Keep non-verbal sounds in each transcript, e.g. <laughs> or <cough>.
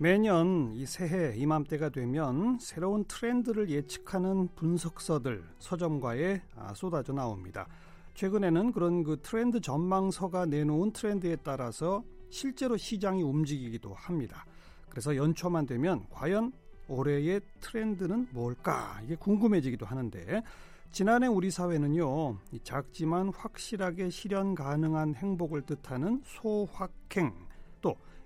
매년 이 새해 이맘때가 되면 새로운 트렌드를 예측하는 분석서들 서점과에 아, 쏟아져 나옵니다. 최근에는 그런 그 트렌드 전망서가 내놓은 트렌드에 따라서 실제로 시장이 움직이기도 합니다. 그래서 연초만 되면 과연 올해의 트렌드는 뭘까 이게 궁금해지기도 하는데 지난해 우리 사회는요 작지만 확실하게 실현 가능한 행복을 뜻하는 소확행 또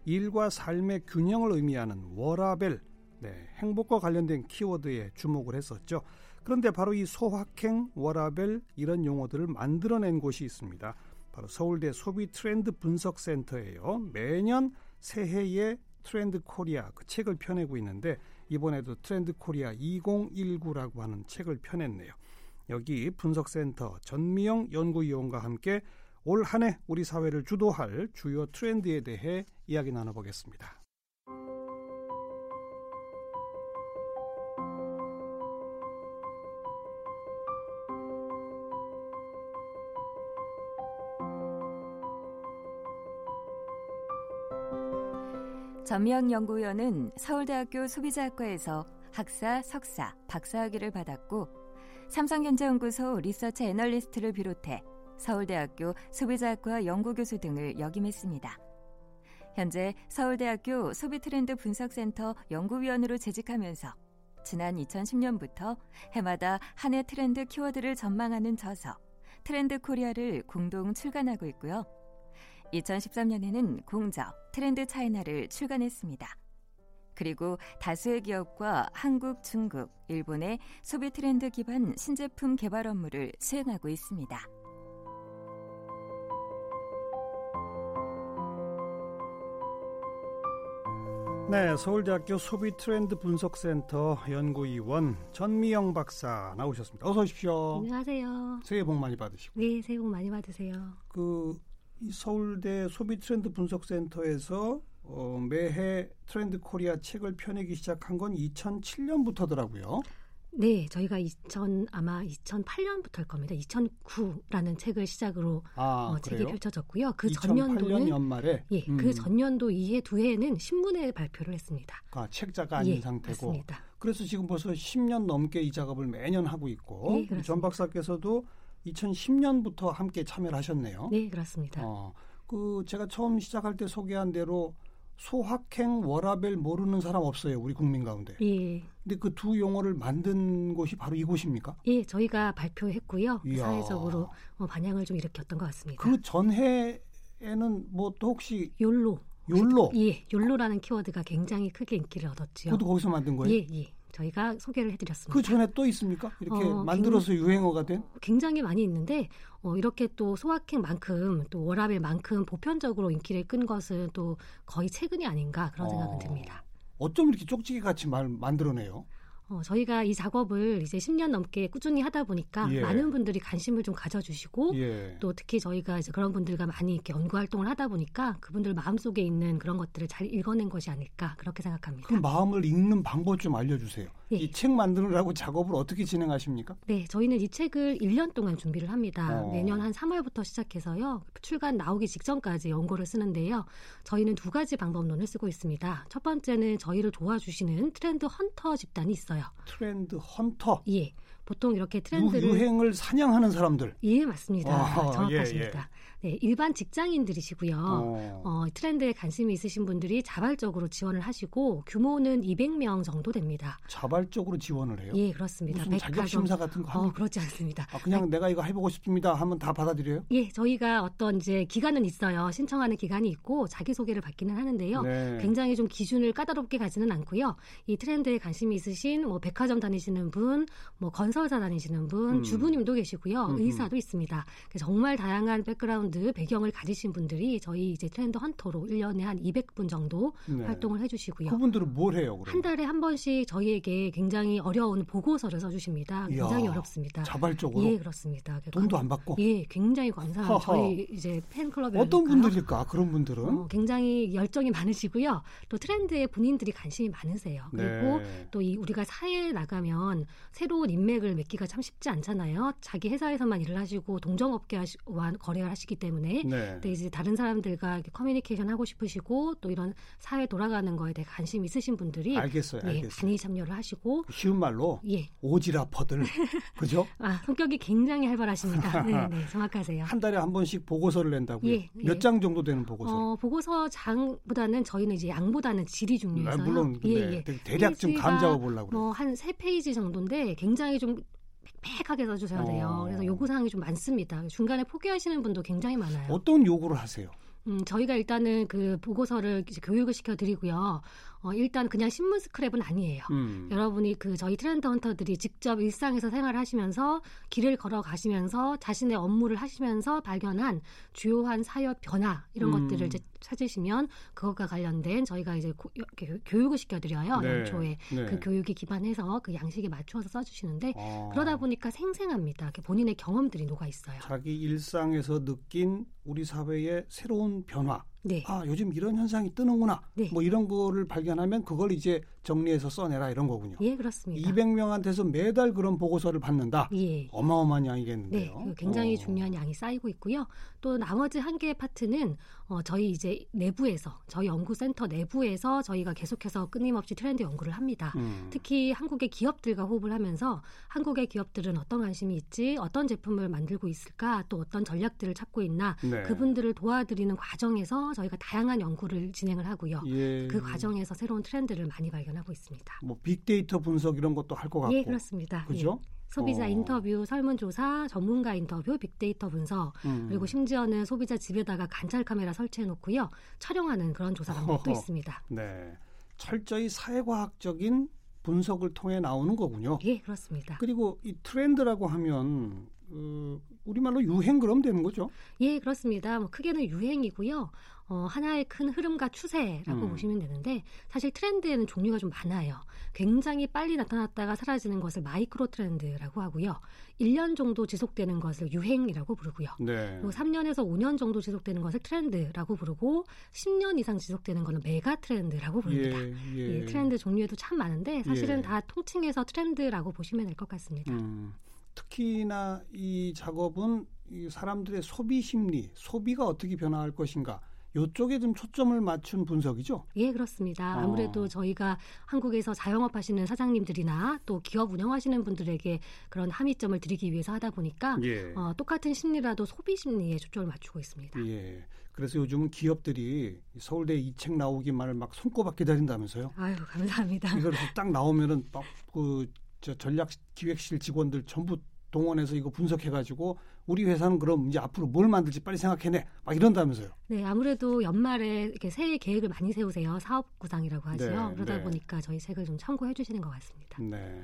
일과 삶의 균형을 의미하는 워라밸 네, 행복과 관련된 키워드에 주목을 했었죠. 그런데 바로 이 소확행, 워라밸 이런 용어들을 만들어낸 곳이 있습니다. 바로 서울대 소비 트렌드 분석센터예요. 매년 새해에 트렌드 코리아 그 책을 펴내고 있는데 이번에도 트렌드 코리아 2019라고 하는 책을 펴냈네요. 여기 분석센터 전미영 연구위원과 함께 올 한 해 우리 사회를 주도할 주요 트렌드에 대해 이야기 나눠보겠습니다. 전미영 연구위원은 서울대학교 소비자학과에서 학사, 석사, 박사학위를 받았고 삼성경제연구소 리서치 애널리스트를 비롯해 서울대학교 소비자학과 연구교수 등을 역임했습니다. 현재 서울대학교 소비트렌드 분석센터 연구위원으로 재직하면서 지난 2010년부터 해마다 한 해 트렌드 키워드를 전망하는 저서 트렌드 코리아를 공동 출간하고 있고요. 2013년에는 공저 트렌드 차이나를 출간했습니다. 그리고 다수의 기업과 한국, 중국, 일본의 소비 트렌드 기반 신제품 개발 업무를 수행하고 있습니다. 네, 서울대학교 소비 트렌드 분석센터 연구위원 전미영 박사 나오셨습니다. 어서 오십시오. 안녕하세요. 새해 복 많이 받으시고. 네, 새해 복 많이 받으세요. 그 서울대 소비 트렌드 분석센터에서 어, 매해 트렌드 코리아 책을 펴내기 시작한 건 2007년부터더라고요. 네, 저희가 2000 아마 2008년부터일 겁니다. 2009라는 책을 시작으로 아, 어, 책이? 펼쳐졌고요. 그 2008년 전년도는 연말에 예, 음. 그 전년도 이해 두 해에는 신문에 발표를 했습니다. 아, 책자가 아닌 예, 상태고. 맞습니다. 그래서 지금 벌써 10년 넘게 이 작업을 매년 하고 있고 네. 전 박사께서도 2010년부터 함께 참여를 하셨네요. 네, 그렇습니다. 어, 그 제가 처음 시작할 때 소개한 대로 소확행 워라벨 모르는 사람 없어요 우리 국민 가운데. 예, 근데 그 두 용어를 만든 곳이 바로 이곳입니까? 예, 저희가 발표했고요. 이야. 사회적으로 어, 반향을 좀 일으켰던 것 같습니다. 그 전해에는 뭐 또 혹시 욜로. 욜로 예, 욜로라는 키워드가 굉장히 크게 인기를 얻었죠. 그것도 거기서 만든 거예요? 예, 예. 저희가 소개를 해드렸습니다. 그 전에 또 있습니까? 이렇게 어, 만들어서 유행어가 된? 굉장히 많이 있는데 어, 이렇게 또 소확행만큼 또 워라벨만큼 보편적으로 인기를 끈 것은 또 거의 최근이 아닌가 그런 생각은 어. 듭니다. 어쩜 이렇게 쪽지기 같이 말 만들어내요? 어, 저희가 이 작업을 이제 10년 넘게 꾸준히 하다 보니까 예. 많은 분들이 관심을 좀 가져주시고 예. 또 특히 저희가 이제 그런 분들과 많이 이렇게 연구 활동을 하다 보니까 그분들 마음속에 있는 그런 것들을 잘 읽어낸 것이 아닐까 그렇게 생각합니다. 그 마음을 읽는 방법 좀 알려주세요. 예. 이책 만드느라고 작업을 어떻게 진행하십니까? 네, 저희는 이 책을 1년 동안 준비를 합니다. 어. 매년 한 3월부터 시작해서요. 출간 나오기 직전까지 연고를 쓰는데요. 저희는 두 가지 방법론을 쓰고 있습니다. 첫 번째는 저희를 도와주시는 트렌드 헌터 집단이 있어요. 트렌드 헌터, 예. 보통 이렇게 유, 트렌드를 유 행을 사냥하는 사람들. 예, 맞습니다. 어, 정확하십니다. 네, 일반 직장인들이시고요. 어. 어, 트렌드에 관심이 있으신 분들이 자발적으로 지원을 하시고 규모는 200명 정도 됩니다. 자발적으로 지원을 해요. 예, 그렇습니다. 무슨 자격 심사 같은 거 어, 합니까? 그렇지 않습니다. 아, 그냥 내가 이거 해보고 싶습니다 하면 다 받아들여요? 예, 저희가 어떤 이제 기간은 있어요. 신청하는 기간이 있고 자기 소개를 받기는 하는데요. 네. 굉장히 좀 기준을 까다롭게 가지는 않고요. 이 트렌드에 관심이 있으신 뭐 백화점 다니시는 분, 뭐 건설사 다니시는 분, 음. 주부님도 계시고요. 음, 의사도 있습니다. 정말 다양한 백그라운드 백그라운드 배경을 가지신 분들이 저희 이제 트렌드 헌터로 1년에 한 200분 정도 네. 활동을 해주시고요. 그분들은 뭘 해요? 그럼? 한 달에 한 번씩 저희에게 굉장히 어려운 보고서를 써주십니다. 굉장히 이야, 어렵습니다. 자발적으로 예, 그렇습니다. 돈도 안 받고 예, 굉장히 감사한. 저희 이제 팬클럽이 어떤 분들일까? 그런 분들은 어, 굉장히 열정이 많으시고요. 또 트렌드에 본인들이 관심이 많으세요. 그리고 네. 또이 우리가 사회에 나가면 새로운 인맥을 맺기가 참 쉽지 않잖아요. 자기 회사에서만 일을 하시고 동정업계와 거래를 하시기 때문에 네. 근데 이제 다른 사람들과 이렇게 커뮤니케이션 하고 싶으시고 또 이런 사회 돌아가는 거에 대해 관심 있으신 분들이 알겠어요, 예, 알겠어요. 많이 참여를 하시고 쉬운 말로 예. 오지라퍼들 <laughs> 그죠? 아, 성격이 굉장히 활발하십니다. <laughs> 네, 네, 정확하세요. 한 달에 한 번씩 보고서를 낸다고요. 예, 몇 예. 장 정도 되는 보고서? 어, 보고서 장보다는 저희는 이제 양보다는 질이 아, 중요해서요. 물론 근데 예, 예. 대- 대략 좀감 페이지가 잡아 보려고 그래요. 뭐한 세 페이지 정도인데 굉장히 좀 빽빽하게 써주셔야 돼요. 어. 그래서 요구사항이 좀 많습니다. 중간에 포기하시는 분도 굉장히 많아요. 어떤 요구를 하세요? 음, 저희가 일단은 그 보고서를 이제 교육을 시켜드리고요. 어, 일단 그냥 신문 스크랩은 아니에요. 음. 여러분이 그 저희 트렌드 헌터들이 직접 일상에서 생활하시면서 길을 걸어가시면서 자신의 업무를 하시면서 발견한 주요한 사회 변화 이런 음. 것들을 이제 찾으시면 그것과 관련된 저희가 이제 고- 교- 교육을 시켜드려요. 네. 연초에 네. 그 교육에 기반해서 그 양식에 맞추어서 써주시는데 어. 그러다 보니까 생생합니다. 본인의 경험들이 녹아 있어요. 자기 일상에서 느낀 우리 사회의 새로운 변화. 네. 아, 요즘 이런 현상이 뜨는구나. 네. 뭐 이런 거를 발견하면 그걸 이제 정리해서 써내라 이런 거군요. 예, 그렇습니다. 200명한테서 매달 그런 보고서를 받는다. 예. 어마어마한 네, 양이겠는데요. 그 굉장히 어. 중요한 양이 쌓이고 있고요. 또 나머지 한 개의 파트는 어, 저희 이제 내부에서 저희 연구센터 내부에서 저희가 계속해서 끊임없이 트렌드 연구를 합니다. 음. 특히 한국의 기업들과 호흡을 하면서 한국의 기업들은 어떤 관심이 있지, 어떤 제품을 만들고 있을까, 또 어떤 전략들을 찾고 있나, 네. 그분들을 도와드리는 과정에서 저희가 다양한 연구를 진행을 하고요. 예. 그 과정에서 새로운 트렌드를 많이 발견 하고 있습니다. 뭐 빅데이터 분석 이런 것도 할 것 같고. 예, 그렇습니다. 그죠? 예. 소비자 어. 인터뷰, 설문조사, 전문가 인터뷰, 빅데이터 분석, 음. 그리고 심지어는 소비자 집에다가 관찰 카메라 설치해 놓고요. 촬영하는 그런 조사 방법도 허허. 있습니다. 네. 철저히 사회과학적인 분석을 통해 나오는 거군요. 예, 그렇습니다. 그리고 이 트렌드라고 하면 어, 우리말로 유행 그럼 되는 거죠. 예, 그렇습니다. 뭐 크게는 유행이고요. 어, 하나의 큰 흐름과 추세라고 음. 보시면 되는데 사실 트렌드에는 종류가 좀 많아요. 굉장히 빨리 나타났다가 사라지는 것을 마이크로 트렌드라고 하고요. 1년 정도 지속되는 것을 유행이라고 부르고요. 네. 그리고 3년에서 5년 정도 지속되는 것을 트렌드라고 부르고 10년 이상 지속되는 것은 메가 트렌드라고 부릅니다. 예, 예, 예. 트렌드 종류에도 참 많은데 사실은 예. 다 통칭해서 트렌드라고 보시면 될 것 같습니다. 음, 특히나 이 작업은 이 사람들의 소비 심리, 소비가 어떻게 변화할 것인가 요쪽에 좀 초점을 맞춘 분석이죠. 예, 그렇습니다. 어. 아무래도 저희가 한국에서 자영업 하시는 사장님들이나 또 기업 운영하시는 분들에게 그런 함의점을 드리기 위해서 하다 보니까 예. 어, 똑같은 심리라도 소비 심리에 초점을 맞추고 있습니다. 예. 그래서 요즘은 기업들이 서울대 이 책 나오기만을 막 손꼽아 기다린다면서요. 아유, 감사합니다. 이걸 <laughs> 딱 나오면은 막그 전략 기획실 직원들 전부 동원해서 이거 분석해가지고 우리 회사는 그럼 이제 앞으로 뭘 만들지 빨리 생각해내 막 이런다면서요. 네, 아무래도 연말에 이렇게 새해 계획을 많이 세우세요. 사업 구상이라고 하죠. 네, 그러다 네. 보니까 저희 책을 좀 참고해 주시는 것 같습니다. 네.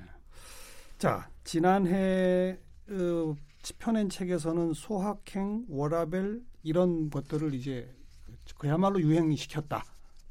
자 지난해 어, 펴낸 책에서는 소확행, 워라벨 이런 것들을 이제 그야말로 유행시켰다.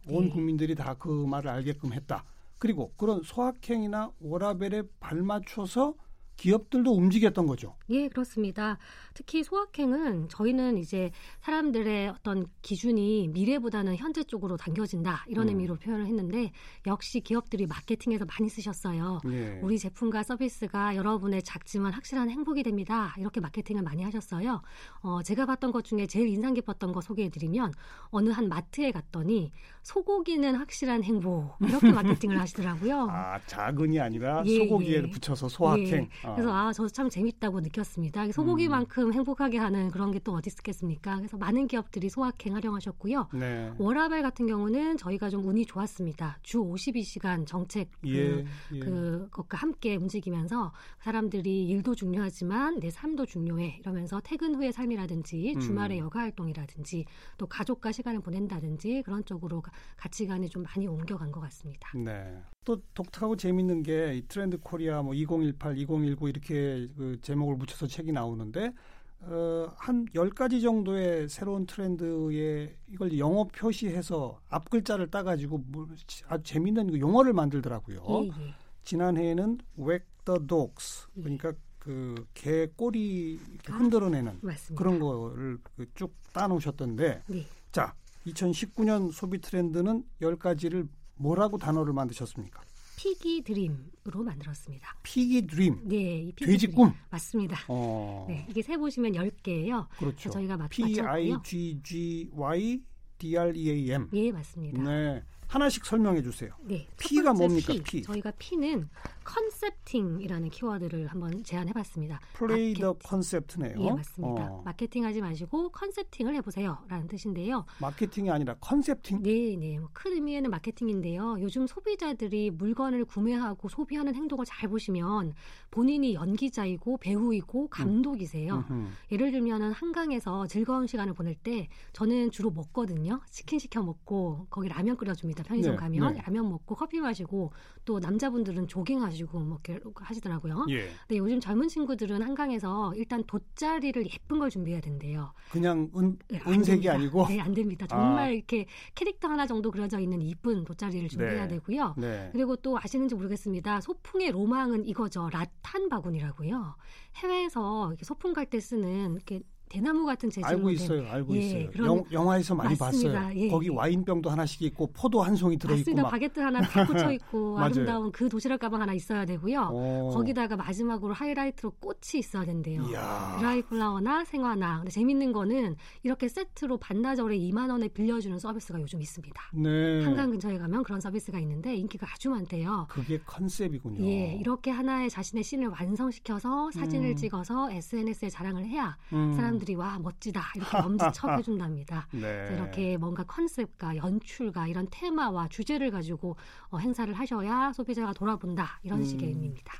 온 네. 국민들이 다 그 말을 알게끔 했다. 그리고 그런 소확행이나 워라벨에 발맞춰서 기업들도 움직였던 거죠. 예, 그렇습니다. 특히 소확행은 저희는 이제 사람들의 어떤 기준이 미래보다는 현재 쪽으로 당겨진다 이런 음. 의미로 표현을 했는데 역시 기업들이 마케팅에서 많이 쓰셨어요. 예. 우리 제품과 서비스가 여러분의 작지만 확실한 행복이 됩니다. 이렇게 마케팅을 많이 하셨어요. 어, 제가 봤던 것 중에 제일 인상 깊었던 거 소개해드리면 어느 한 마트에 갔더니 소고기는 확실한 행복 이렇게 <laughs> 마케팅을 하시더라고요. 아 작은이 아니라 예, 소고기에 예. 붙여서 소확행. 예. 어. 그래서 아, 저 참 재밌다고 느꼈습니다. 소고기만큼 행복하게 하는 그런 게 또 어디 있겠습니까? 그래서 많은 기업들이 소확행 활용하셨고요. 네. 워라벨 같은 경우는 저희가 좀 운이 좋았습니다. 주 52시간 정책 그, 예. 예. 그 것과 함께 움직이면서 사람들이 일도 중요하지만 내 삶도 중요해 이러면서 퇴근 후의 삶이라든지 음. 주말의 여가 활동이라든지 또 가족과 시간을 보낸다든지 그런 쪽으로 가- 가치관이 좀 많이 옮겨간 것 같습니다. 네. 또 독특하고 재밌는 게 이 트렌드 코리아 뭐 2018, 2019 이렇게 그 제목을 붙여서 책이 나오는데 어, 한 10가지 정도의 새로운 트렌드에 이걸 영어 표시해서 앞 글자를 따가지고 뭐 아주 재밌는 그 용어를 만들더라고요. 예, 예. 지난해에는 wag the dogs 예. 그러니까 그 개 꼬리 흔들어내는 맞습니다. 그런 거를 그쭉 따놓으셨던데 네. 자 2019년 소비 트렌드는 10가지를 뭐라고 단어를 만드셨습니까? Piggy Dream으로 만들었습니다. Piggy Dream 네, 이 piggy 돼지 dream. 꿈. 맞습니다. 어. 네, 이게 세 보시면 10개예요. 그렇죠. 저희가 맞, P I. G G Y D R E A M. 예, 맞습니다. 네. 하나씩 설명해 주세요. 네, 첫 P가 뭡니까, P. P? 저희가 P는 concepting이라는 키워드를 한번 제안해봤습니다. Play the. 컨셉트네요. 예, 맞습니다. 어, 마케팅하지 마시고 컨셉팅을 해보세요라는 뜻인데요. 마케팅이 아니라 컨셉팅. 네, 네. 뭐 큰 의미에는 마케팅인데요. 요즘 소비자들이 물건을 구매하고 소비하는 행동을 잘 보시면 본인이 연기자이고 배우이고 감독이세요. 음흠. 예를 들면은 한강에서 즐거운 시간을 보낼 때 저는 주로 먹거든요. 치킨 시켜 먹고 거기 라면 끓여줍니다. 편의점 네, 가면 네. 라면 먹고 커피 마시고 또 남자분들은 조깅하시고 뭐 이렇게 하시더라고요. 예. 근데 요즘 젊은 친구들은 한강에서 일단 돗자리를 예쁜 걸 준비해야 된대요. 그냥 은, 네, 안 은색이. 아니고. 네, 안 됩니다. 정말 아. 이렇게 캐릭터 하나 정도 그려져 있는 이쁜 돗자리를 준비해야 네. 되고요. 네. 그리고 또 아시는지 모르겠습니다. 소풍의 로망은 이거죠. 라탄 바구니라고요. 해외에서 소풍 갈 때 쓰는 이렇게 대나무 같은 재질로 알고 된 있어요. 알고 예, 있어요. 그런- 영, 영화에서 많이 맞습니다. 봤어요. 예, 거기 예. 와인병도 하나씩 있고 포도 한 송이 들어 있고 맞습니다. 막. 바게트 하나 탁 꽂혀 있고. <laughs> 아름다운 그 도시락 가방 하나 있어야 되고요. 어. 거기다가 마지막으로 하이라이트로 꽃이 있어야 된대요. 이야. 드라이 플라워나 생화나. 근데 재밌는 거는 이렇게 세트로 반나절에 2만 원에 빌려주는 서비스가 요즘 있습니다. 네. 한강 근처에 가면 그런 서비스가 있는데 인기가 아주 많대요. 그게 컨셉이군요. 예, 이렇게 하나의 자신의 씬을 완성시켜서 사진을 음. 찍어서 SNS에 자랑을 해야 음. 사람 들이 와 멋지다 이렇게 엄지척 해준답니다. <laughs> 네. 이렇게 뭔가 컨셉과 연출과 이런 테마와 주제를 가지고 어, 행사를 하셔야 소비자가 돌아본다 이런 음. 식의 의미입니다.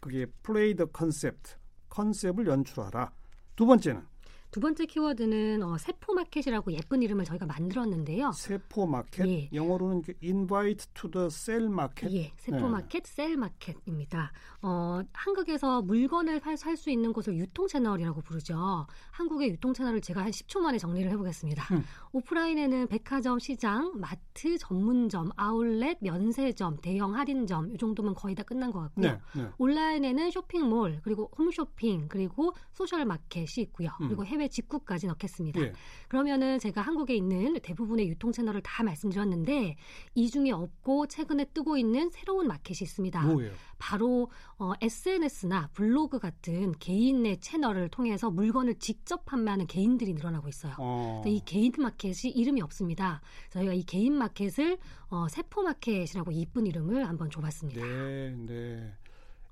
그게 Play the Concept. 컨셉을 연출하라. 두 번째는 두 번째 키워드는 어, 세포 마켓이라고 예쁜 이름을 저희가 만들었는데요. 세포 마켓. 예. 영어로는 그 invite to the cell market. 예, 세포 네. 마켓, cell market입니다. 어, 한국에서 물건을 살 수 있는 곳을 유통 채널이라고 부르죠. 한국의 유통 채널을 제가 한 10초 만에 정리를 해보겠습니다. 음. 오프라인에는 백화점, 시장, 마트, 전문점, 아울렛, 면세점, 대형 할인점 이 정도면 거의 다 끝난 것 같고요. 네. 네. 온라인에는 쇼핑몰, 그리고 홈쇼핑, 그리고 social 마켓이 있고요. 음. 그리고 해외 직구까지 넣겠습니다. 예. 그러면은 제가 한국에 있는 대부분의 유통 채널을 다 말씀드렸는데 이 중에 없고 최근에 뜨고 있는 새로운 마켓이 있습니다. 뭐예요? 바로 어, SNS나 블로그 같은 개인의 채널을 통해서 물건을 직접 판매하는 개인들이 늘어나고 있어요. 어. 이 개인 마켓이 이름이 없습니다. 저희가 이 개인 마켓을 어, 세포 마켓이라고 이쁜 이름을 한번 줘봤습니다. 네, 네.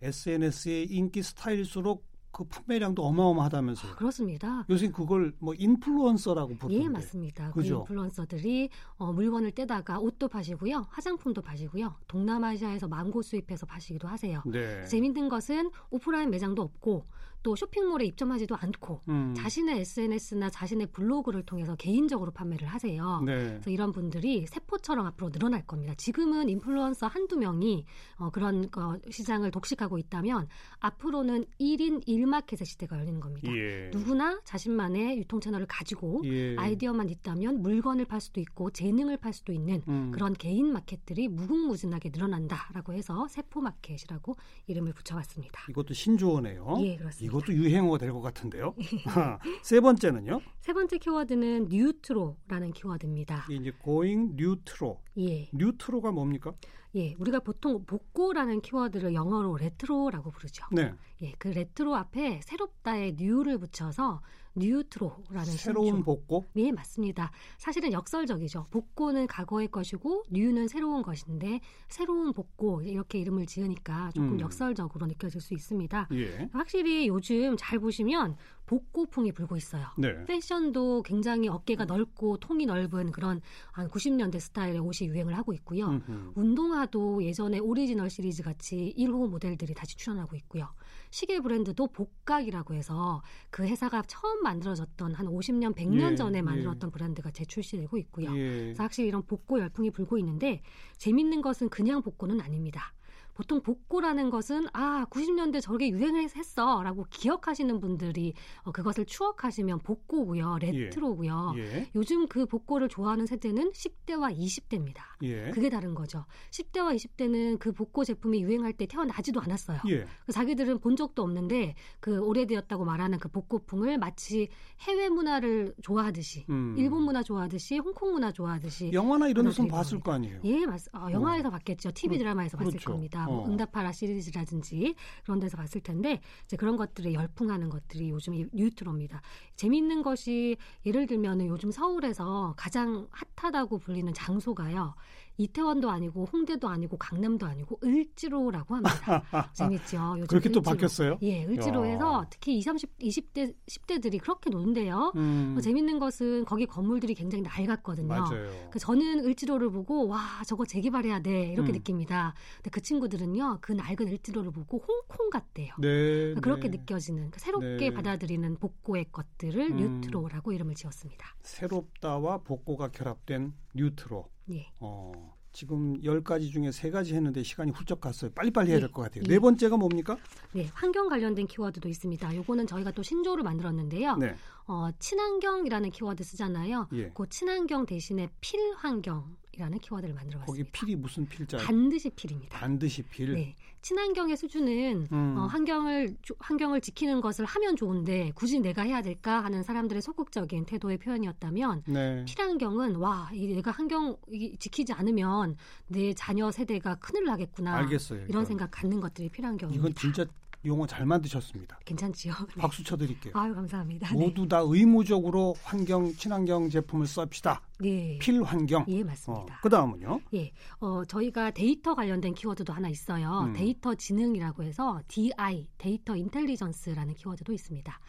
SNS의 인기 스타일일수록 그 판매량도 어마어마하다면서요. 그렇습니다. 요새 그걸 뭐 인플루언서라고 부르는데. 예, 맞습니다. 그 그죠? 인플루언서들이 어, 물건을 떼다가 옷도 파시고요, 화장품도 파시고요, 동남아시아에서 망고 수입해서 파시기도 하세요. 네. 재밌는 것은 오프라인 매장도 없고 또 쇼핑몰에 입점하지도 않고 음. 자신의 SNS나 자신의 블로그를 통해서 개인적으로 판매를 하세요. 네. 그래서 이런 분들이 세포처럼 앞으로 늘어날 겁니다. 지금은 인플루언서 한두 명이 어, 그런 거 시장을 독식하고 있다면 앞으로는 1인 1마켓의 시대가 열리는 겁니다. 예. 누구나 자신만의 유통 채널을 가지고 예. 아이디어만 있다면 물건을 팔 수도 있고 재능을 팔 수도 있는 음. 그런 개인 마켓들이 무궁무진하게 늘어난다라고 해서 세포 마켓이라고 이름을 붙여봤습니다. 이것도 신조어네요. 예, 그렇습니다. 이것도 유행어가 될 것 같은데요. <laughs> 세 번째는요. 세 번째 키워드는 뉴트로라는 키워드입니다. 이제 Going New-tro. 예, 뉴트로가 뭡니까? 예, 우리가 보통 복고라는 키워드를 영어로 retro라고 부르죠. 네. 예, 그 레트로 앞에 새롭다의 new를 붙여서 뉴트로라는 새로운 신조. 복고. 예, 맞습니다. 사실은 역설적이죠. 복고는 과거의 것이고 new는 새로운 것인데 새로운 복고 이렇게 이름을 지으니까 조금 음. 역설적으로 느껴질 수 있습니다. 예. 확실히 요즘 잘 보시면 복고풍이 불고 있어요. 네. 패션도 굉장히 어깨가 넓고 통이 넓은 그런 한 90년대 스타일의 옷이 유행을 하고 있고요. 음흠. 운동화도 예전에 오리지널 시리즈 같이 1호 모델들이 다시 출연하고 있고요. 시계 브랜드도 복각이라고 해서 그 회사가 처음 만들어졌던 한 50년, 100년 예, 전에 예. 만들었던 브랜드가 재출시되고 있고요. 예. 그래서 확실히 이런 복고 열풍이 불고 있는데 재밌는 것은 그냥 복고는 아닙니다. 보통 복고라는 것은 아 90년대 저게 유행했어라고 기억하시는 분들이 어, 그것을 추억하시면 복고고요, 레트로고요. 예. 예. 요즘 그 복고를 좋아하는 세대는 10대와 20대입니다. 예. 그게 다른 거죠. 10대와 20대는 그 복고 제품이 유행할 때 태어나지도 않았어요. 예. 그 자기들은 본 적도 없는데 그 오래되었다고 말하는 그 복고풍을 마치 해외 문화를 좋아하듯이 음. 일본 문화 좋아하듯이 홍콩 문화 좋아하듯이 영화나 이런 데서 봤을 거 아니에요. 예, 맞, 어, 영화에서 봤겠죠. TV 드라마에서 봤을 그렇죠. 겁니다. 뭐 어. 응답하라 시리즈라든지 그런 데서 봤을 텐데 이제 그런 것들에 열풍하는 것들이 요즘 이 뉴트로입니다. 재미있는 것이 예를 들면 요즘 서울에서 가장 핫하다고 불리는 장소가요. 이태원도 아니고 홍대도 아니고 강남도 아니고 을지로라고 합니다. <laughs> 재밌죠. 요즘 그렇게 또 을지로. 바뀌었어요? 예, 을지로에서 야. 특히 20, 30, 20대 10대들이 그렇게 노는데요. 음. 어, 재밌는 것은 거기 건물들이 굉장히 낡았거든요. 맞아요. 그 저는 을지로를 보고 와 저거 재개발해야 돼 이렇게 음. 느낍니다. 근데 그 친구들은요 그 낡은 을지로를 보고 홍콩 같대요. 네. 그렇게 네. 느껴지는 그러니까 새롭게 네. 받아들이는 복고의 것들을 음. 뉴트로라고 이름을 지었습니다. 새롭다와 복고가 결합된 뉴트로. 예. 어. 지금 열 가지 중에 세 가지 했는데 시간이 훌쩍 갔어요. 빨리빨리 해야 예. 될것 같아요. 예. 네 번째가 뭡니까? 네, 환경 관련된 키워드도 있습니다. 요거는 저희가 또 신조를 만들었는데요. 네. 어, 친환경이라는 키워드 쓰잖아요. 예. 그 친환경 대신에 필환경 이라는 키워드를 만들어 거기 봤습니다. 필이 무슨 필자? 반드시 필입니다. 반드시 필. 네. 친환경의 수준은 음. 어, 환경을 조- 환경을 지키는 것을 하면 좋은데 굳이 내가 해야 될까 하는 사람들의 소극적인 태도의 표현이었다면 네. 필환경은 와, 이 내가 환경 이 지키지 않으면 내 자녀 세대가 큰일 나겠구나. 알겠어요. 이런 이건. 생각 갖는 것들이 필환경입니다. 이건 진짜 용어 잘 만드셨습니다. 괜찮지요? <laughs> 네. 박수 쳐드릴게요. 아유 감사합니다. 네. 모두 다 의무적으로 환경 친환경 제품을 썹시다. 네. 필환경. 예, 어, 맞습니다. 그 다음은요. 예, 어, 저희가 데이터 관련된 키워드도 하나 있어요. 음. 데이터 지능이라고 해서 DI, data intelligence라는 키워드도 있습니다.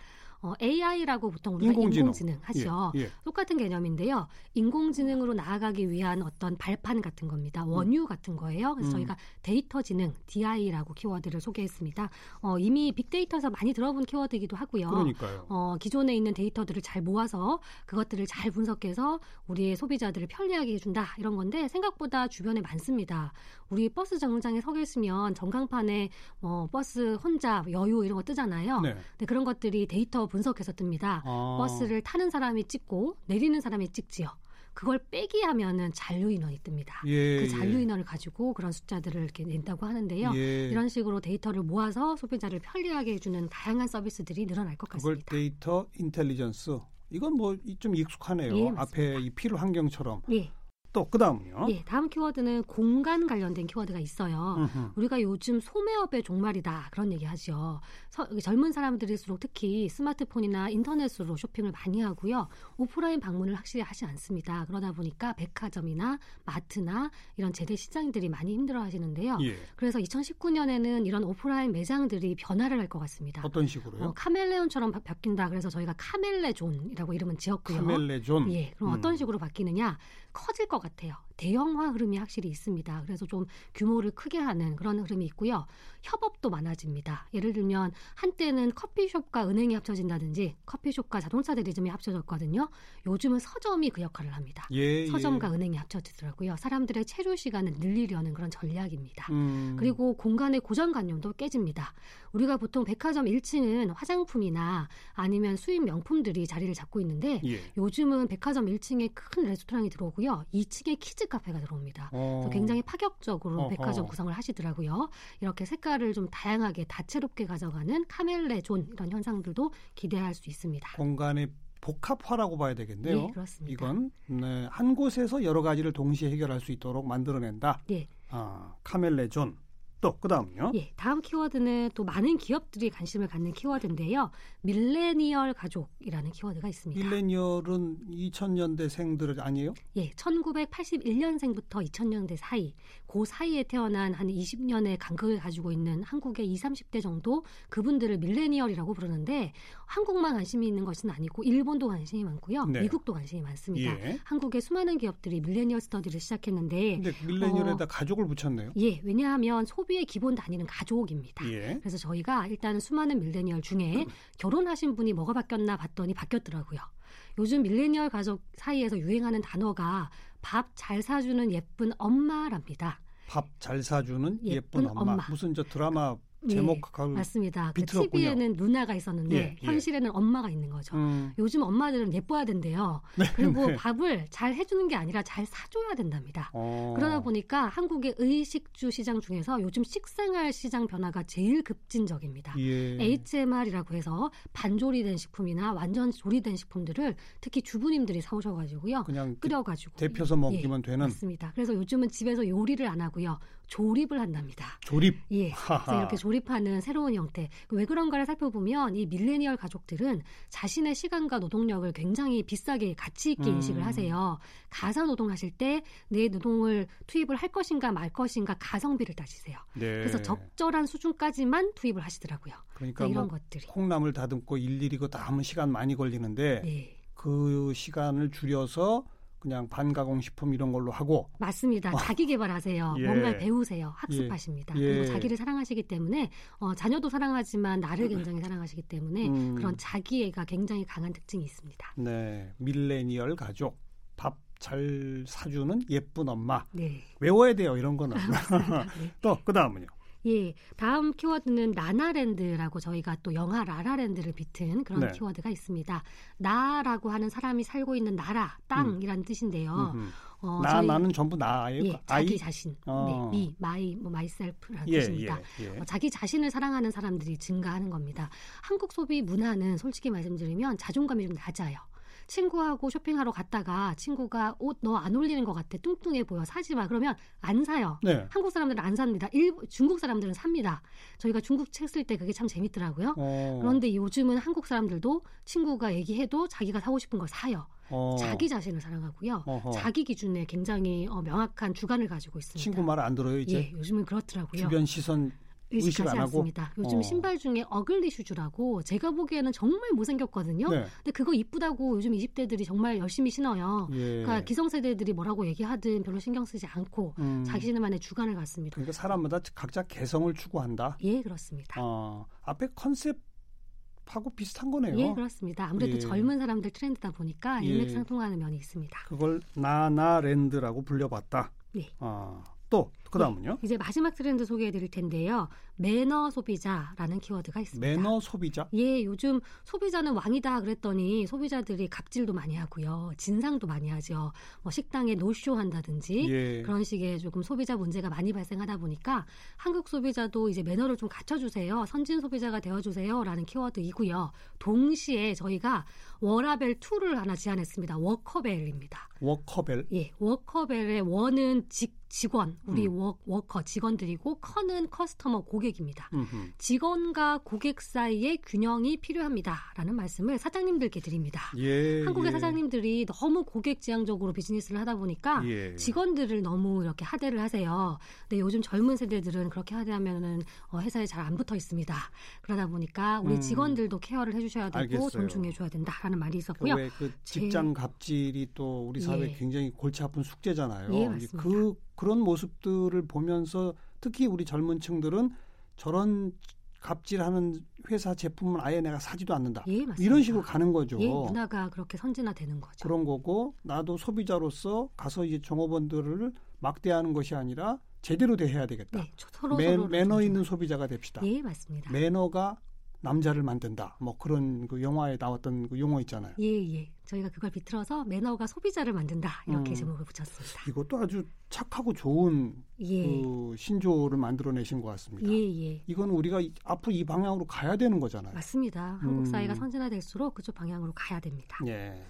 어, AI라고 보통 우리가 인공지능. 인공지능, 하죠. 예, 예. 똑같은 개념인데요. 인공지능으로 나아가기 위한 어떤 발판 같은 겁니다. 원유 같은 거예요. 그래서 음. 저희가 데이터 지능, DI라고 키워드를 소개했습니다. 어, 이미 빅데이터에서 많이 들어본 키워드이기도 하고요. 그러니까요. 어, 기존에 있는 데이터들을 잘 모아서 그것들을 잘 분석해서 우리의 소비자들을 편리하게 해준다 이런 건데 생각보다 주변에 많습니다. 우리 버스 정류장에 서 계시면 전광판에 뭐 버스 혼잡 여유 이런 거 뜨잖아요. 네. 근데 그런 것들이 데이터 분석해서 뜹니다. 아, 버스를 타는 사람이 찍고 내리는 사람이 찍지요. 그걸 빼기 하면은 잔류 인원이 뜹니다. 예, 그 잔류 예. 인원을 가지고 그런 숫자들을 이렇게 낸다고 하는데요. 예. 이런 식으로 데이터를 모아서 소비자를 편리하게 해주는 다양한 서비스들이 늘어날 것 그걸 같습니다. data intelligence. 이건 뭐 좀 익숙하네요. 예. 앞에 이 필환경처럼. 예, 또 그 다음은요. 예, 다음 키워드는 공간 관련된 키워드가 있어요. 음흠. 우리가 요즘 소매업의 종말이다 그런 얘기하죠. 서- 젊은 사람들일수록 특히 스마트폰이나 인터넷으로 쇼핑을 많이 하고요. 오프라인 방문을 확실히 하지 않습니다. 그러다 보니까 백화점이나 마트나 이런 재래시장들이 많이 힘들어하시는데요. 예. 그래서 2019년에는 이런 오프라인 매장들이 변화를 할 것 같습니다. 어떤 식으로요? 어, 카멜레온처럼 바, 바뀐다. 그래서 저희가 카멜레존이라고 이름은 지었고요. 카멜레존. 예, 그럼 음. 어떤 식으로 바뀌느냐? 커질 것 같아요. 대형화 흐름이 확실히 있습니다. 그래서 좀 규모를 크게 하는 그런 흐름이 있고요. 협업도 많아집니다. 예를 들면 한때는 커피숍과 은행이 합쳐진다든지 커피숍과 자동차 대리점이 합쳐졌거든요. 요즘은 서점이 그 역할을 합니다. 예, 서점과 예. 은행이 합쳐지더라고요. 사람들의 체류 시간을 늘리려는 그런 전략입니다. 음. 그리고 공간의 고정관념도 깨집니다. 우리가 보통 백화점 1층은 화장품이나 아니면 수입 명품들이 자리를 잡고 있는데 예. 요즘은 백화점 1층에 큰 레스토랑이 들어오고요. 2층에 kids 카페가 들어옵니다. 어. 굉장히 파격적으로 어허. 백화점 구성을 하시더라고요. 이렇게 색깔을 좀 다양하게 다채롭게 가져가는 카멜레존 이런 현상들도 기대할 수 있습니다. 공간의 복합화라고 봐야 되겠네요. 예, 그렇습니다. 이건 네, 한 곳에서 여러 가지를 동시에 해결할 수 있도록 만들어낸다. 예. 아, 카멜레존. 또 그다음요. 예, 다음 키워드는 또 많은 기업들이 관심을 갖는 키워드인데요. 밀레니얼 가족이라는 키워드가 있습니다. 밀레니얼은 2000년대생들 아니에요? 예, 1981년생부터 2000년대 사이, 그 사이에 태어난 한 20년의 간극을 가지고 있는 한국의 20, 30대 정도 그분들을 밀레니얼이라고 부르는데 한국만 관심이 있는 것은 아니고 일본도 관심이 많고요. 네. 미국도 관심이 많습니다. 예. 한국의 수많은 기업들이 밀레니얼 스터디를 시작했는데 근데 밀레니얼에다 어. 가족을 붙였네요. 예, 왜냐하면 소비의 기본 단위는 가족입니다. 예. 그래서 저희가 일단은 수많은 밀레니얼 중에 결혼하신 분이 뭐가 바뀌었나 봤더니 바뀌었더라고요. 요즘 밀레니얼 가족 사이에서 유행하는 단어가 밥 잘 사주는 예쁜 엄마랍니다. 밥 잘 사주는 예쁜, 예쁜 엄마. 엄마. 무슨 저 드라마 예, 제목하고 맞습니다. 그. TV에는 누나가 있었는데 예, 예. 현실에는 엄마가 있는 거죠. 음, 요즘 엄마들은 예뻐야 된대요. 그리고 네. 밥을 잘 해주는 게 아니라 잘 사줘야 된답니다. 어. 그러다 보니까 한국의 의식주 시장 중에서 요즘 식생활 시장 변화가 제일 급진적입니다. 예. HMR이라고 해서 반조리된 식품이나 완전 조리된 식품들을 특히 주부님들이 사오셔가지고요. 그냥 끓여가지고 데펴서 먹기만 되는 맞습니다. 그래서 요즘은 집에서 요리를 안 하고요. 조립을 한답니다. 조립. 예. 이렇게 조립하는 새로운 형태. 왜 그런가를 살펴보면 이 밀레니얼 가족들은 자신의 시간과 노동력을 굉장히 비싸게 가치 있게 음. 인식을 하세요. 가사 노동하실 때 내 노동을 투입을 할 것인가 말 것인가 가성비를 따지세요. 네. 그래서 적절한 수준까지만 투입을 하시더라고요. 그러니까 이런 뭐 것들이. 콩나물 다듬고 일일이 그거 다 하면 시간 많이 걸리는데 네. 그 시간을 줄여서 그냥 반가공 식품 이런 걸로 하고 맞습니다. 자기 개발하세요. <laughs> 예. 뭔가를 배우세요. 학습하십니다. 예. 그리고 자기를 사랑하시기 때문에 어, 자녀도 사랑하지만 나를 굉장히 사랑하시기 때문에 음. 그런 자기애가 굉장히 강한 특징이 있습니다. 네 밀레니얼 가족 밥 잘 사주는 예쁜 엄마 네. 외워야 돼요 이런 거는 네. <laughs> 또그 다음은요 예, 다음 키워드는 나나랜드라고 저희가 또 영화 라라랜드를 비튼 그런 네. 키워드가 있습니다. 나라고 하는 사람이 살고 있는 나라, 땅이라는 뜻인데요. 음흠. 어, 나 저희- 나는 전부 나예요 예, 아이 자기 자신, 어. 네, 미, my, 뭐 myself라는 예, 뜻입니다. 예, 예. 어, 자기 자신을 사랑하는 사람들이 증가하는 겁니다. 한국 소비 문화는 솔직히 말씀드리면 자존감이 좀 낮아요. 친구하고 쇼핑하러 갔다가 친구가 옷 너 안 어울리는 것 같아 뚱뚱해 보여 사지 마 그러면 안 사요. 네. 한국 사람들은 안 삽니다. 일, 중국 사람들은 삽니다. 저희가 중국 책 쓸 때 그게 참 재밌더라고요. 어, 그런데 요즘은 한국 사람들도 친구가 얘기해도 자기가 사고 싶은 걸 사요. 어, 자기 자신을 사랑하고요. 어허. 자기 기준에 굉장히 어, 명확한 주관을 가지고 있습니다. 친구 말 안 들어요 이제 예, 요즘은 그렇더라고요. 주변 시선 의식 의식하지 안 하고? 않습니다. 요즘 어. 신발 중에 어글리 슈즈라고 제가 보기에는 정말 못생겼거든요. 네. 근데 그거 이쁘다고 요즘 20대들이 정말 열심히 신어요. 예. 그러니까 기성세대들이 뭐라고 얘기하든 별로 신경 쓰지 않고 음. 자기만의 주관을 갖습니다. 그러니까 사람마다 각자 개성을 추구한다. 예, 그렇습니다. 어, 앞에 컨셉 하고 비슷한 거네요. 예, 그렇습니다. 아무래도 예. 젊은 사람들 트렌드다 보니까 예. 일맥상통하는 면이 있습니다. 그걸 나나랜드라고 불려봤다. 네. 어, 또 그다음은요? 이제 마지막 트렌드 소개해 드릴 텐데요. 매너 소비자라는 키워드가 있습니다. 매너 소비자. 예, 요즘 소비자는 왕이다 그랬더니 소비자들이 갑질도 많이 하고요. 진상도 많이 하죠. 뭐 식당에 노쇼 한다든지 예. 그런 식의 조금 소비자 문제가 많이 발생하다 보니까 한국 소비자도 이제 매너를 좀 갖춰 주세요. 선진 소비자가 되어 주세요라는 키워드이고요. 동시에 저희가 워라밸 2를 하나 제안했습니다. 워커밸입니다. 워커밸. 예, 워커밸의 워는 직, 직원, 우리 음. 워, 워커 직원들이고 커는 customer 고객입니다. 음흠. 직원과 고객 사이의 균형이 필요합니다라는 말씀을 사장님들께 드립니다. 예. 한국의 예. 사장님들이 너무 고객 지향적으로 비즈니스를 하다 보니까 예. 직원들을 너무 이렇게 하대를 하세요. 근데 요즘 젊은 세대들은 그렇게 하대하면은 어, 회사에 잘 안 붙어 있습니다. 그러다 보니까 우리 음. 직원들도 케어를 해주셔야 되고 알겠어요. 존중해 줘야 된다라는 말이 있었고요. 왜그 직장 갑질이 또 우리 사회 에 예. 굉장히 골치 아픈 숙제잖아요. 예, 이제 맞습니다. 그 그런 모습들을 보면서 특히 우리 젊은 층들은 저런 갑질하는 회사 제품은 아예 내가 사지도 않는다. 예. 이런 식으로 가는 거죠. 예, 문화가 그렇게 선진화되는 거죠. 그런 거고 나도 소비자로서 가서 이제 종업원들을 막대하는 것이 아니라 제대로 대해야 되겠다. 네, 서로 매, 서로 매너 있는 소비자가 됩시다. 예, 맞습니다. 매너가 남자를 만든다. 뭐 그런 그 영화에 나왔던 그 용어 있잖아요. 예, 예. 저희가 그걸 비틀어서 매너가 소비자를 만든다 이렇게 음. 제목을 붙였습니다. 이것도 아주 착하고 좋은 예, 그 신조를 만들어내신 것 같습니다. 예, 예. 이건 우리가 이- 앞으로 이 방향으로 가야 되는 거잖아요. 맞습니다. 한국 음. 사회가 선진화될수록 그쪽 방향으로 가야 됩니다. 예.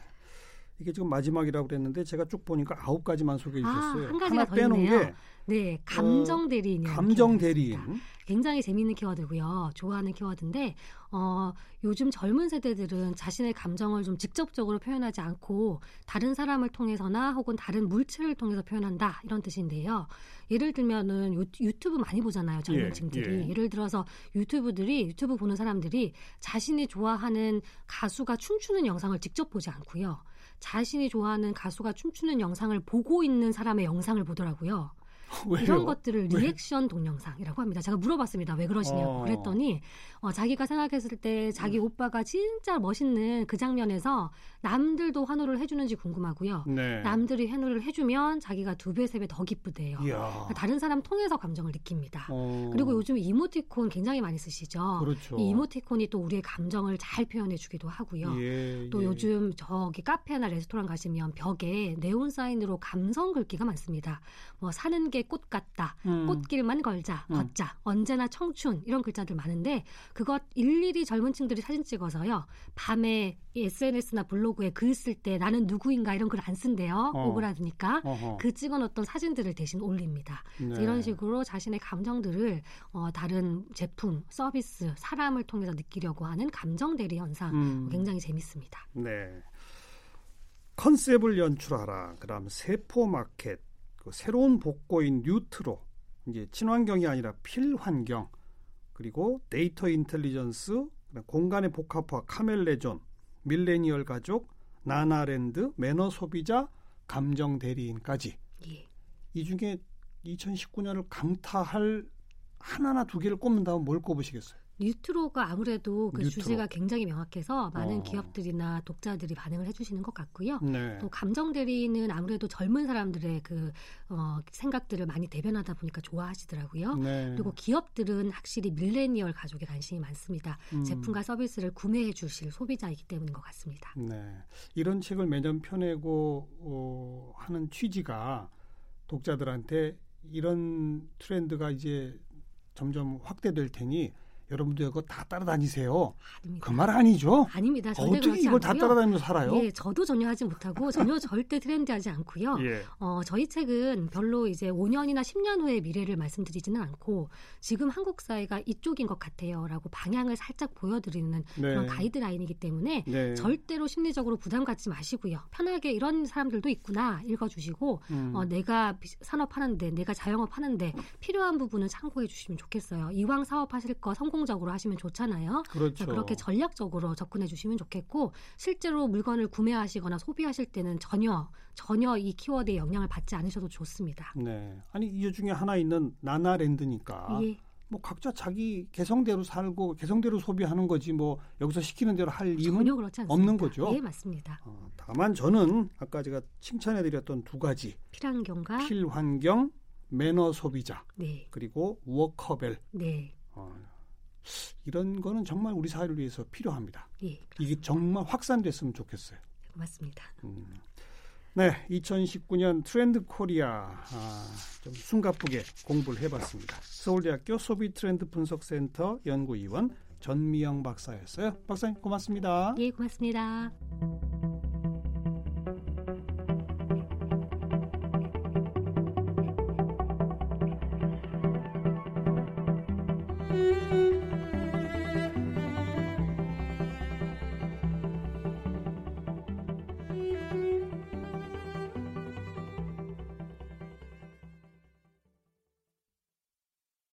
이게 지금 마지막이라고 그랬는데 제가 쭉 보니까 아홉 가지만 소개해 아, 주셨어요. 한 가지가 하나 더 빼놓은 있네요. 게 네, 감정 대리인. 감정 대리인. 굉장히 재미있는 키워드고요. 좋아하는 키워드인데 어, 요즘 젊은 세대들은 자신의 감정을 좀 직접적으로 표현하지 않고 다른 사람을 통해서나 혹은 다른 물체를 통해서 표현한다 이런 뜻인데요. 예를 들면은 유, 유튜브 많이 보잖아요. 젊은 예, 층들이. 예. 예 를 들어서 유튜브들이 유튜브 보는 사람들이 자신이 좋아하는 가수가 춤추는 영상을 직접 보지 않고요. 자신이 좋아하는 가수가 춤추는 영상을 보고 있는 사람의 영상을 보더라고요. <laughs> 왜요? 이런 것들을 왜? 리액션 동영상이라고 합니다. 제가 물어봤습니다. 왜 그러시냐고 어. 그랬더니 어, 자기가 생각했을 때 자기 오빠가 진짜 멋있는 그 장면에서 남들도 환호를 해주는지 궁금하고요. 네. 남들이 환호를 해주면 자기가 두 배, 세 배 더 기쁘대요. 이야. 다른 사람 통해서 감정을 느낍니다. 어. 그리고 요즘 이모티콘 굉장히 많이 쓰시죠. 그렇죠. 이 이모티콘이 또 우리의 감정을 잘 표현해 주기도 하고요. 예, 또 예. 요즘 저기 카페나 레스토랑 가시면 벽에 네온 사인으로 감성 글귀가 많습니다. 뭐 사는 게꽃 같다. 음. 꽃길만 걸자, 음. 걷자, 언제나 청춘 이런 글자들 많은데 그것 일일이 젊은 층들이 사진 찍어서요. 밤에 SNS나 블로그에 글 쓸 때 나는 누구인가 이런 글 안 쓴대요. 어. 오그라드니까. 어허. 그 찍어놓던 사진들을 대신 올립니다. 네. 이런 식으로 자신의 감정들을 어, 다른 제품, 서비스, 사람을 통해서 느끼려고 하는 감정 대리 현상 음. 굉장히 재밌습니다. 네. 컨셉을 연출하라. 그다음 세포 마켓, 그 새로운 복고인 뉴트로, 이제 친환경이 아니라 필환경, 그리고 데이터 intelligence, 공간의 복합화 카멜레존, 밀레니얼 가족, 나나랜드, 매너 소비자, 감정 대리인까지 예. 이 중에 2019년을 강타할 하나나 두 개를 꼽는다면 뭘 꼽으시겠어요? 뉴트로가 아무래도 그 뉴트로. 주제가 굉장히 명확해서 많은 어. 기업들이나 독자들이 반응을 해주시는 것 같고요. 네. 또 감정 대리는 아무래도 젊은 사람들의 그 어, 생각들을 많이 대변하다 보니까 좋아하시더라고요. 네. 그리고 기업들은 확실히 밀레니얼 가족에 관심이 많습니다. 음. 제품과 서비스를 구매해 주실 소비자이기 때문인 것 같습니다. 네. 이런 책을 매년 펴내고 어, 하는 취지가 독자들한테 이런 트렌드가 이제 점점 확대될 테니 여러분도 이거 다 따라다니세요. 아닙니다. 그말 아니죠? 아닙니다. 어떻게 그렇지 이걸 다 않고요. 따라다니면서 살아요? 예, 저도 전혀 하지 못하고 전혀 <laughs> 절대 트렌드하지 않고요. 예. 어, 저희 책은 별로 이제 5년이나 10년 후의 미래를 말씀드리지는 않고 지금 한국 사회가 이쪽인 것 같아요라고 방향을 살짝 보여드리는 네. 그런 가이드라인이기 때문에 네. 절대로 심리적으로 부담 갖지 마시고요. 편하게 이런 사람들도 있구나 읽어주시고 음. 어, 내가 비- 산업하는데 내가 자영업 하는데 필요한 부분은 참고해 주시면 좋겠어요. 이왕 사업하실 거 성공 적으로 하시면 좋잖아요. 그렇죠. 그렇게 전략적으로 접근해 주시면 좋겠고 실제로 물건을 구매하시거나 소비하실 때는 전혀 전혀 이 키워드의 영향을 받지 않으셔도 좋습니다. 네. 아니 이 중에 하나 있는 나나랜드니까 예, 뭐 각자 자기 개성대로 살고 개성대로 소비하는 거지 뭐 여기서 시키는 대로 할 이유는. 없는 거죠? 예, 맞습니다. 어, 다만 저는 아까 제가 칭찬해드렸던 두 가지 필환경과 필환경, 매너 소비자 네, 그리고 워커벨 네, 어, 이런 거는 정말 우리 사회를 위해서 필요합니다. 예, 이게 정말 확산됐으면 좋겠어요. 고맙습니다. 음. 네, 2019년 트렌드 코리아 아, 좀 숨가쁘게 공부를 해봤습니다. 서울대학교 소비 트렌드 분석센터 연구위원 전미영 박사였어요. 박사님 고맙습니다. 예, 고맙습니다.